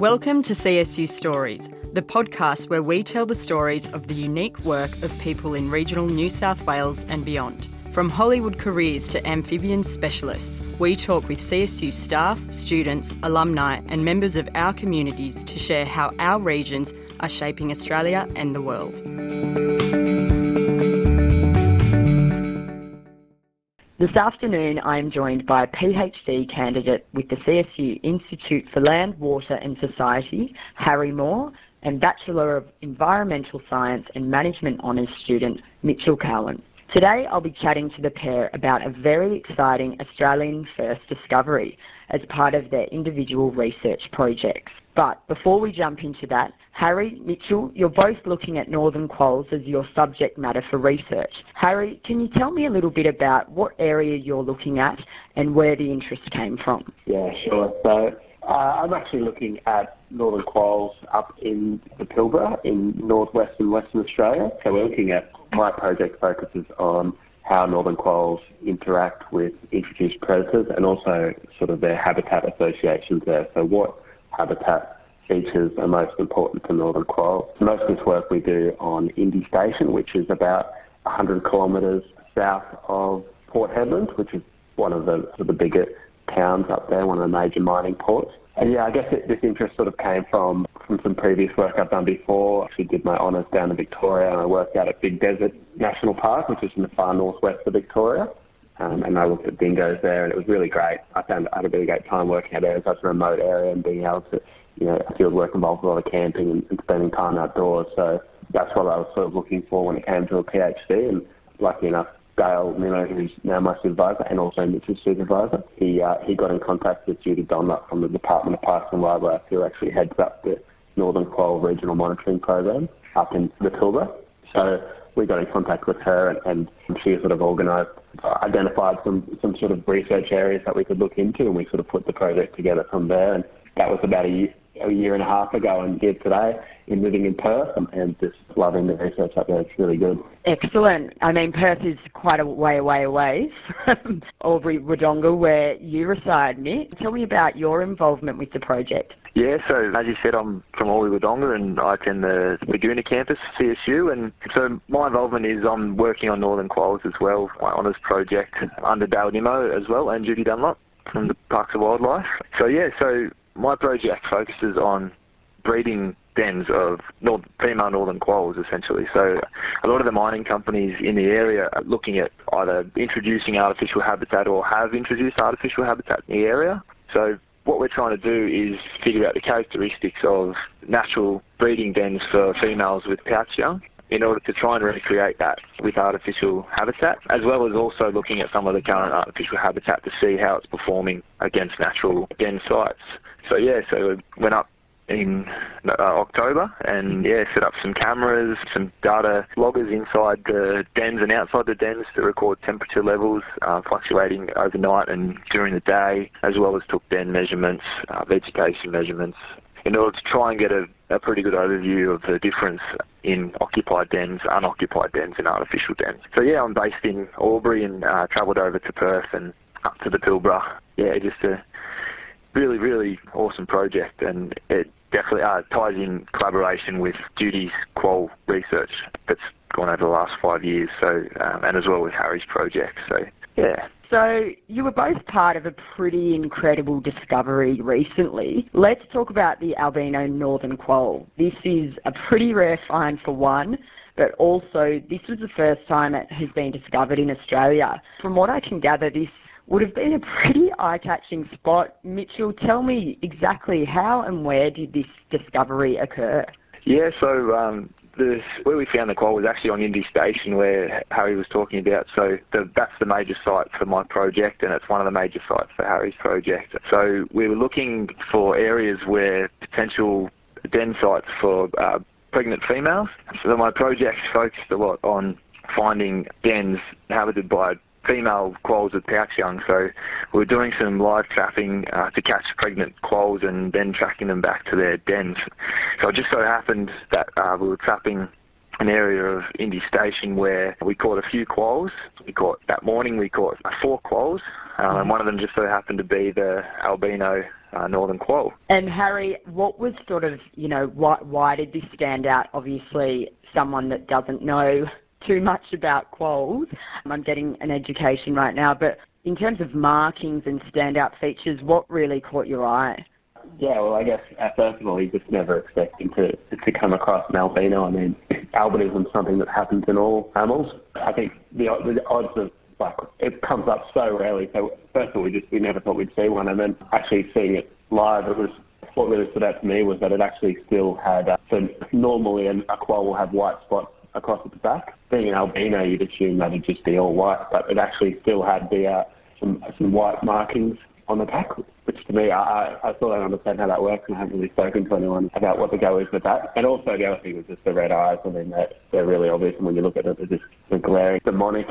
Welcome to CSU Stories, the podcast where we tell the stories of the unique work of people in regional New South Wales and beyond. From Hollywood careers to amphibian specialists, we talk with CSU staff, students, alumni, and members of our communities to share how our regions are shaping Australia and the world. This afternoon, I am joined by a PhD candidate with the CSU Institute for Land, Water and Society, Harry Moore, and Bachelor of Environmental Science and Management Honours student, Mitchell Cowan. Today, I'll be chatting to the pair about a very exciting Australian first discovery as part of their individual research projects. But before we jump into that, Harry, Mitchell, you're both looking at northern quolls as your subject matter for research. Harry, can you tell me a little bit about what area you're looking at and where the interest came from? Yeah, sure. So uh, I'm actually looking at northern quolls up in the Pilbara in northwestern Western Australia. So we're looking at my project focuses on how northern quolls interact with introduced predators and also sort of their habitat associations there. So what habitat features are most important to northern quolls. Most of this work we do on Indee Station, which is about 100 kilometres south of Port Hedland, which is one of the, the bigger towns up there, one of the major mining ports. And yeah, I guess it, this interest sort of came from from some previous work I've done before. I actually did my honours down in Victoria, and I worked out at Big Desert National Park, which is in the far northwest of Victoria. Um, and I looked at dingoes there, and it was really great. I found I had a really great time working out there in such a remote area and being able to you know, field work involves a lot of camping and, and spending time outdoors. So that's what I was sort of looking for when it came to a PhD. And lucky enough, Dale Nimmo, who's now my supervisor and also Mitch's supervisor, he uh, he got in contact with Judy Dunlop from the Department of Parks and Wildlife, who actually heads up the Northern Quoll Regional Monitoring Program up in the Pilbara. So we got in contact with her, and, and she sort of organised, identified some some sort of research areas that we could look into, and we sort of put the project together from there. And that was about a year, a year and a half ago and here today in living in Perth and, and just loving the research up there. It's really good. Excellent. I mean, Perth is quite a way away away from Albury Wodonga where you reside, Nick. Tell me about your involvement with the project. Yeah, so as you said, I'm from Albury Wodonga and I attend the Thurgoona campus, CSU, and so my involvement is I'm working on Northern Quolls as well, my honours project under Dale Nimmo as well and Judy Dunlop from the Parks of Wildlife. So yeah, so my project focuses on breeding dens of north, female northern quolls, essentially. So a lot of the mining companies in the area are looking at either introducing artificial habitat or have introduced artificial habitat in the area. So what we're trying to do is figure out the characteristics of natural breeding dens for females with pouch young in order to try and recreate that with artificial habitat, as well as also looking at some of the current artificial habitat to see how it's performing against natural den sites. So yeah, so we went up in uh, October and yeah, set up some cameras, some data loggers inside the dens and outside the dens to record temperature levels uh, fluctuating overnight and during the day, as well as took den measurements, uh, vegetation measurements, in order to try and get a, a pretty good overview of the difference in occupied dens, unoccupied dens, and artificial dens. So yeah, I'm based in Albury and uh, travelled over to Perth and up to the Pilbara. Yeah, just a really, really awesome project, and it definitely uh, ties in collaboration with Judy's quoll research that's gone over the last five years. So, um, and as well with Harry's project. So, yeah. So you were both part of a pretty incredible discovery recently. Let's talk about the albino northern quoll. This is a pretty rare find for one, but also this was the first time it has been discovered in Australia. From what I can gather, this would have been a pretty eye-catching spot. Mitchell, tell me exactly how and where did this discovery occur? Yeah, so um, where we found the quoll was actually on Indee Station, where Harry was talking about. So the, that's the major site for my project, and it's one of the major sites for Harry's project. So we were looking for areas where potential den sites for uh, pregnant females. So my project focused a lot on finding dens inhabited by female quolls with pouch young. So we are doing some live trapping uh, to catch pregnant quolls and then tracking them back to their dens. So it just so happened that uh, we were trapping an area of Indee Station where we caught a few quolls. We caught that morning we caught four quolls, um, and one of them just so happened to be the albino uh, northern quoll. And Harry, what was sort of, you know, why, why did this stand out? Obviously, someone that doesn't know too much about quolls. I'm getting an education right now, but in terms of markings and standout features, what really caught your eye? Yeah, well, I guess uh, first of all, you just never expecting to to come across an albino. I mean, albinism is something that happens in all mammals. I think the the odds of like it comes up so rarely. So first of all, we just we never thought we'd see one, and then actually seeing it live, it was what really stood out to me was that it actually still had. Uh, so normally, a quoll will have white spots across its back. Being an albino, you'd assume that it'd just be all white, but it actually still had the uh, some some white markings on the back, which to me, I, I still don't understand how that works and I haven't really spoken to anyone about what the go is with that. And also the other thing was just the red eyes. I mean, they're, they're really obvious and when you look at it, they're just they're glaring, demonic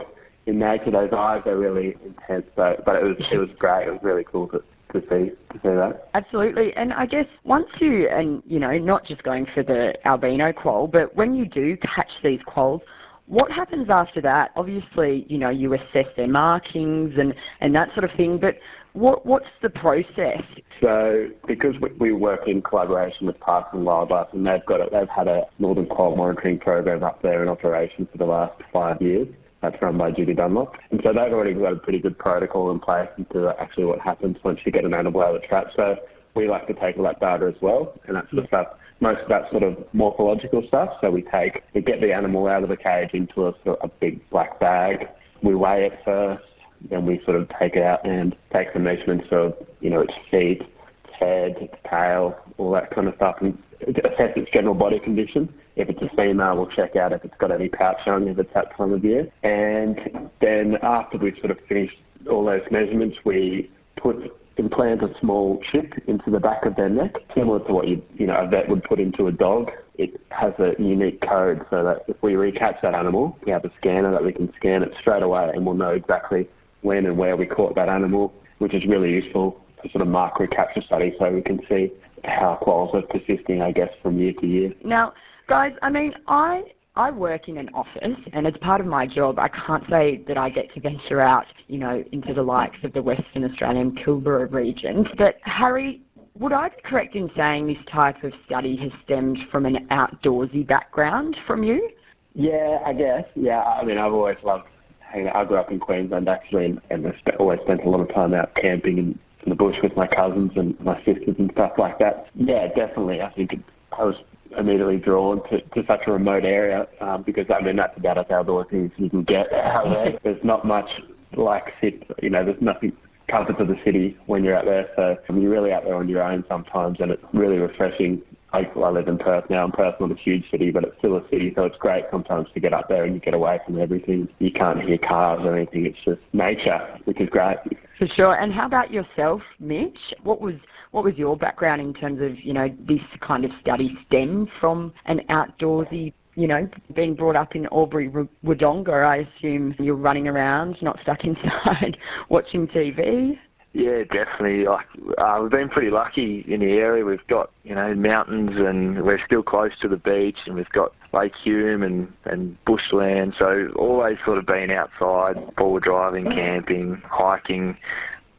in nature. Those eyes are really intense. So, but it was it was great. It was really cool to to see to see that. Absolutely, and I guess once you and you know not just going for the albino quoll, but when you do catch these quolls, what happens after that? Obviously, you know you assess their markings and and that sort of thing, but what what's the process? So because we, we work in collaboration with Parks and Wildlife, and they've got a, they've had a northern quoll monitoring program up there in operation for the last five years. That's run by Judy Dunlop. And so they've already got a pretty good protocol in place into actually what happens once you get an animal out of the trap. So we like to take all that data as well, and that sort of stuff. Most of that sort of morphological stuff. So we take, we get the animal out of the cage into a sort of a big black bag. We weigh it first, then we sort of take it out and take some measurements of, you know, its feet, its head, its tail, all that kind of stuff, and assess its general body condition. If it's a female, we'll check out if it's got any pouch on, if it's that time of year. And then after we've sort of finished all those measurements, we put implant a small chip into the back of their neck, similar to what you you know a vet would put into a dog. It has a unique code so that if we recatch that animal, we have a scanner that we can scan it straight away, and we'll know exactly when and where we caught that animal, which is really useful to sort of mark recapture study so we can see how quolls are persisting, I guess, from year to year. Now, guys, I mean, I I work in an office, and as part of my job, I can't say that I get to venture out, you know, into the likes of the Western Australian Pilbara region. But Harry, would I be correct in saying this type of study has stemmed from an outdoorsy background from you? Yeah, I guess. Yeah, I mean, I've always loved hanging out. I grew up in Queensland actually, and, and I always spent a lot of time out camping in, in the bush with my cousins and my sisters and stuff like that. Yeah, definitely. I think it, I was immediately drawn to, to such a remote area um, because I mean that's about as outdoorsy as you can get out there. There's not much like sit, you know, there's nothing comfort of the city when you're out there. So you're really out there on your own sometimes, and it's really refreshing. I, I live in Perth now. and Perth's not a huge city, but it's still a city, so it's great sometimes to get up there and you get away from everything. You can't hear cars or anything. It's just nature, which is great. For sure. And how about yourself, Mitch? What was what was your background in terms of you know this kind of study stemmed from an outdoorsy you know, being brought up in Albury Wodonga, I assume you're running around, not stuck inside watching TV. Yeah, definitely. Like, uh, we've been pretty lucky in the area. We've got you know mountains, and we're still close to the beach, and we've got Lake Hume and and bushland. So always sort of being outside, ball driving, camping, hiking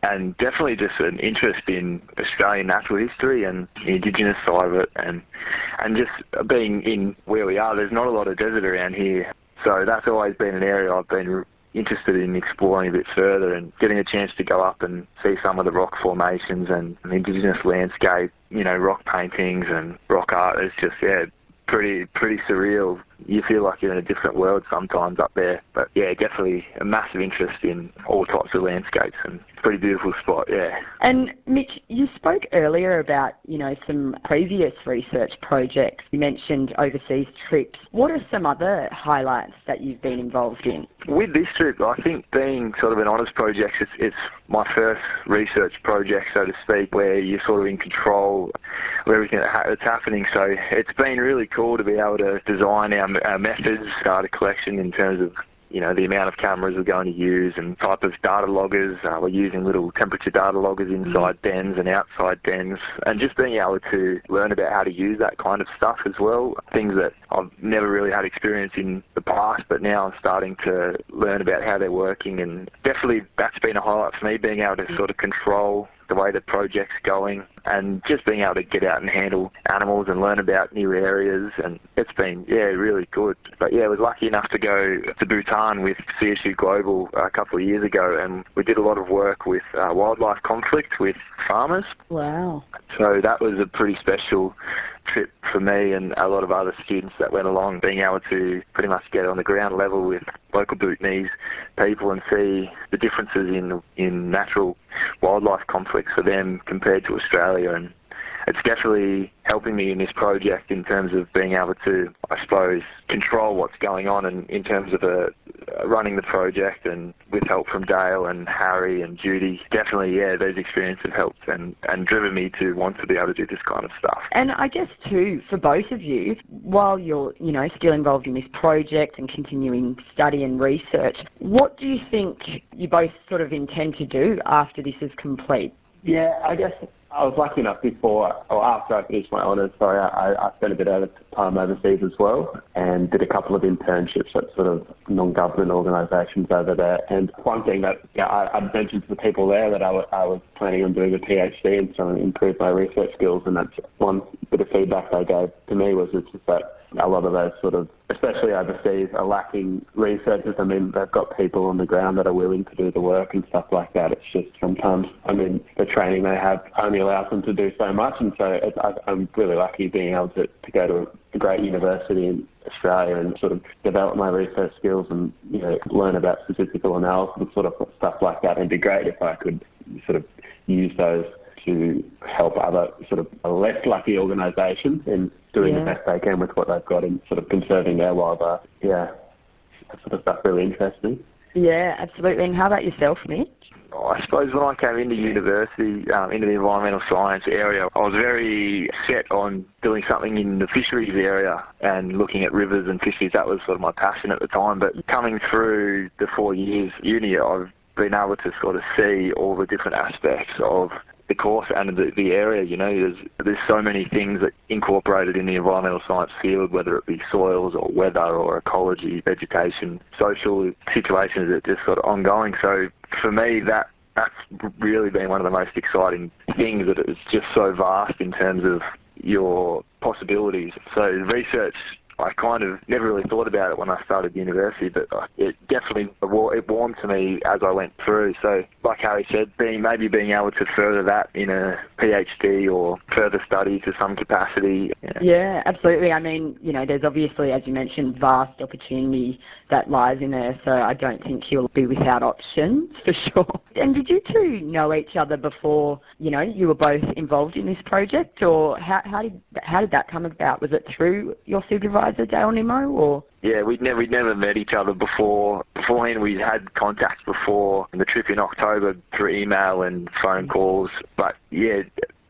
and definitely just an interest in Australian natural history and the indigenous side of it, and and just being in where we are. There's not a lot of desert around here, so that's always been an area I've been interested in exploring a bit further and getting a chance to go up and see some of the rock formations and indigenous landscape, you know, rock paintings and rock art. It's just yeah, pretty pretty surreal. You feel like you're in a different world sometimes up there. But yeah, definitely a massive interest in all types of landscapes and it's a pretty beautiful spot, yeah. And Mitch, you spoke earlier about, you know, some previous research projects. You mentioned overseas trips. What are some other highlights that you've been involved in? With this trip, I think being sort of an honours project, it's, it's my first research project, so to speak, where you're sort of in control of everything that's happening. So it's been really cool to be able to design our, our methods, data collection in terms of you know, the amount of cameras we're going to use and type of data loggers. Uh, we're using little temperature data loggers inside mm. dens and outside dens and just being able to learn about how to use that kind of stuff as well. Things that I've never really had experience in the past, but now I'm starting to learn about how they're working and definitely that's been a highlight for me, being able to sort of control the way the project's going, and just being able to get out and handle animals and learn about new areas. And it's been, yeah, really good. But yeah, I was lucky enough to go to Bhutan with CSU Global a couple of years ago, and we did a lot of work with uh, wildlife conflict with farmers. Wow. So that was a pretty special trip for me and a lot of other students that went along, being able to pretty much get on the ground level with local Bhutanese people and see the differences in in natural wildlife conflicts for them compared to Australia and it's definitely helping me in this project in terms of being able to, I suppose, control what's going on and in terms of uh, running the project and with help from Dale and Harry and Judy. Definitely, yeah, those experiences have helped and, and driven me to want to be able to do this kind of stuff. And I guess too, for both of you, while you're, you know, still involved in this project and continuing study and research, what do you think you both sort of intend to do after this is complete? Yeah, I guess I was lucky enough before or after I finished my honours. Sorry, I, I spent a bit of time overseas as well and did a couple of internships at sort of non-government organisations over there. And one thing that yeah, I, I mentioned to the people there that I, w- I was planning on doing a PhD and trying to improve my research skills. And that's one bit of feedback they gave to me was it's just that a lot of those sort of, especially overseas, are lacking researchers. I mean, they've got people on the ground that are willing to do the work and stuff like that. It's just sometimes, I mean, the training they have only allows them to do so much, and so I, I'm really lucky being able to, to go to a great university in Australia and sort of develop my research skills and you know learn about statistical analysis and sort of stuff like that. And it'd be great if I could sort of use those to help other sort of less lucky organisations in doing yeah. the best they can with what they've got and sort of conserving their wildlife. Yeah, that sort of stuff really interests me. Yeah, absolutely. And how about yourself, Mitch? I suppose when I came into university, um, into the environmental science area, I was very set on doing something in the fisheries area and looking at rivers and fisheries. That was sort of my passion at the time. But coming through the four years uni, I've been able to sort of see all the different aspects of the course and the, the area. You know, there's there's so many things that incorporated in the environmental science field, whether it be soils or weather or ecology, vegetation, social situations that just sort of ongoing. So for me, that that's really been one of the most exciting things that it's just so vast in terms of your possibilities. So research I kind of never really thought about it when I started university, but uh, it definitely it warmed to me as I went through. So, like Harry said, being maybe being able to further that in a PhD or further study to some capacity. Yeah. yeah, absolutely. I mean, you know, there's obviously, as you mentioned, vast opportunity that lies in there. So I don't think you'll be without options for sure. And did you two know each other before? You know, you were both involved in this project, or how, how did how did that come about? Was it through your supervisor? Or? Yeah, we'd never we'd never met each other before. Beforehand, we had contact before the trip in October through email and phone calls. But yeah,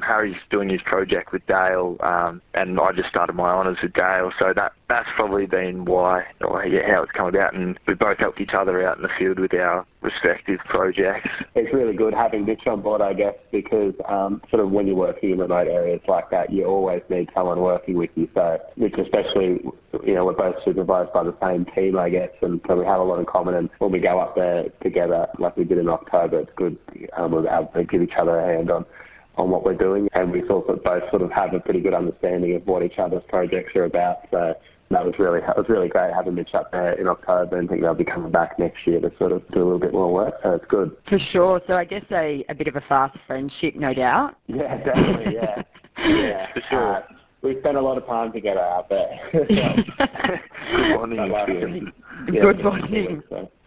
Harry's doing his project with Dale, um, and I just started my honours with Dale. So that that's probably been why, or yeah, how it's come about. And we both helped each other out in the field with our respective projects. It's really good having Mitch on board, I guess, because um, sort of when you're working in remote areas like that, you always need someone working with you. So, which especially, you know, we're both supervised by the same team, I guess, and so we have a lot in common. And when we go up there together, like we did in October, it's good. Um, to give each other a hand on on what we're doing, and we thought that both sort of have a pretty good understanding of what each other's projects are about. So that was really it was really great having Mitch up there in October, and think they'll be coming back next year to sort of do a little bit more work. So it's good for sure. So I guess a a bit of a fast friendship, no doubt. Yeah, definitely. Yeah, yeah, for sure. Uh, we spent a lot of time together out there. good morning. Good bonding.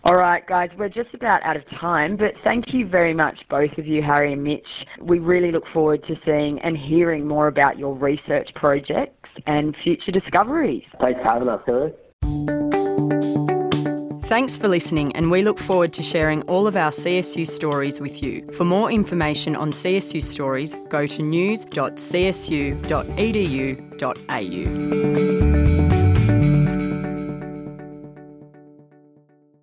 All right, guys, we're just about out of time, but thank you very much, both of you, Harry and Mitch. We really look forward to seeing and hearing more about your research projects and future discoveries. Thanks for having us, Harry. Thanks for listening, and we look forward to sharing all of our CSU stories with you. For more information on CSU stories, go to news.csu.edu.au.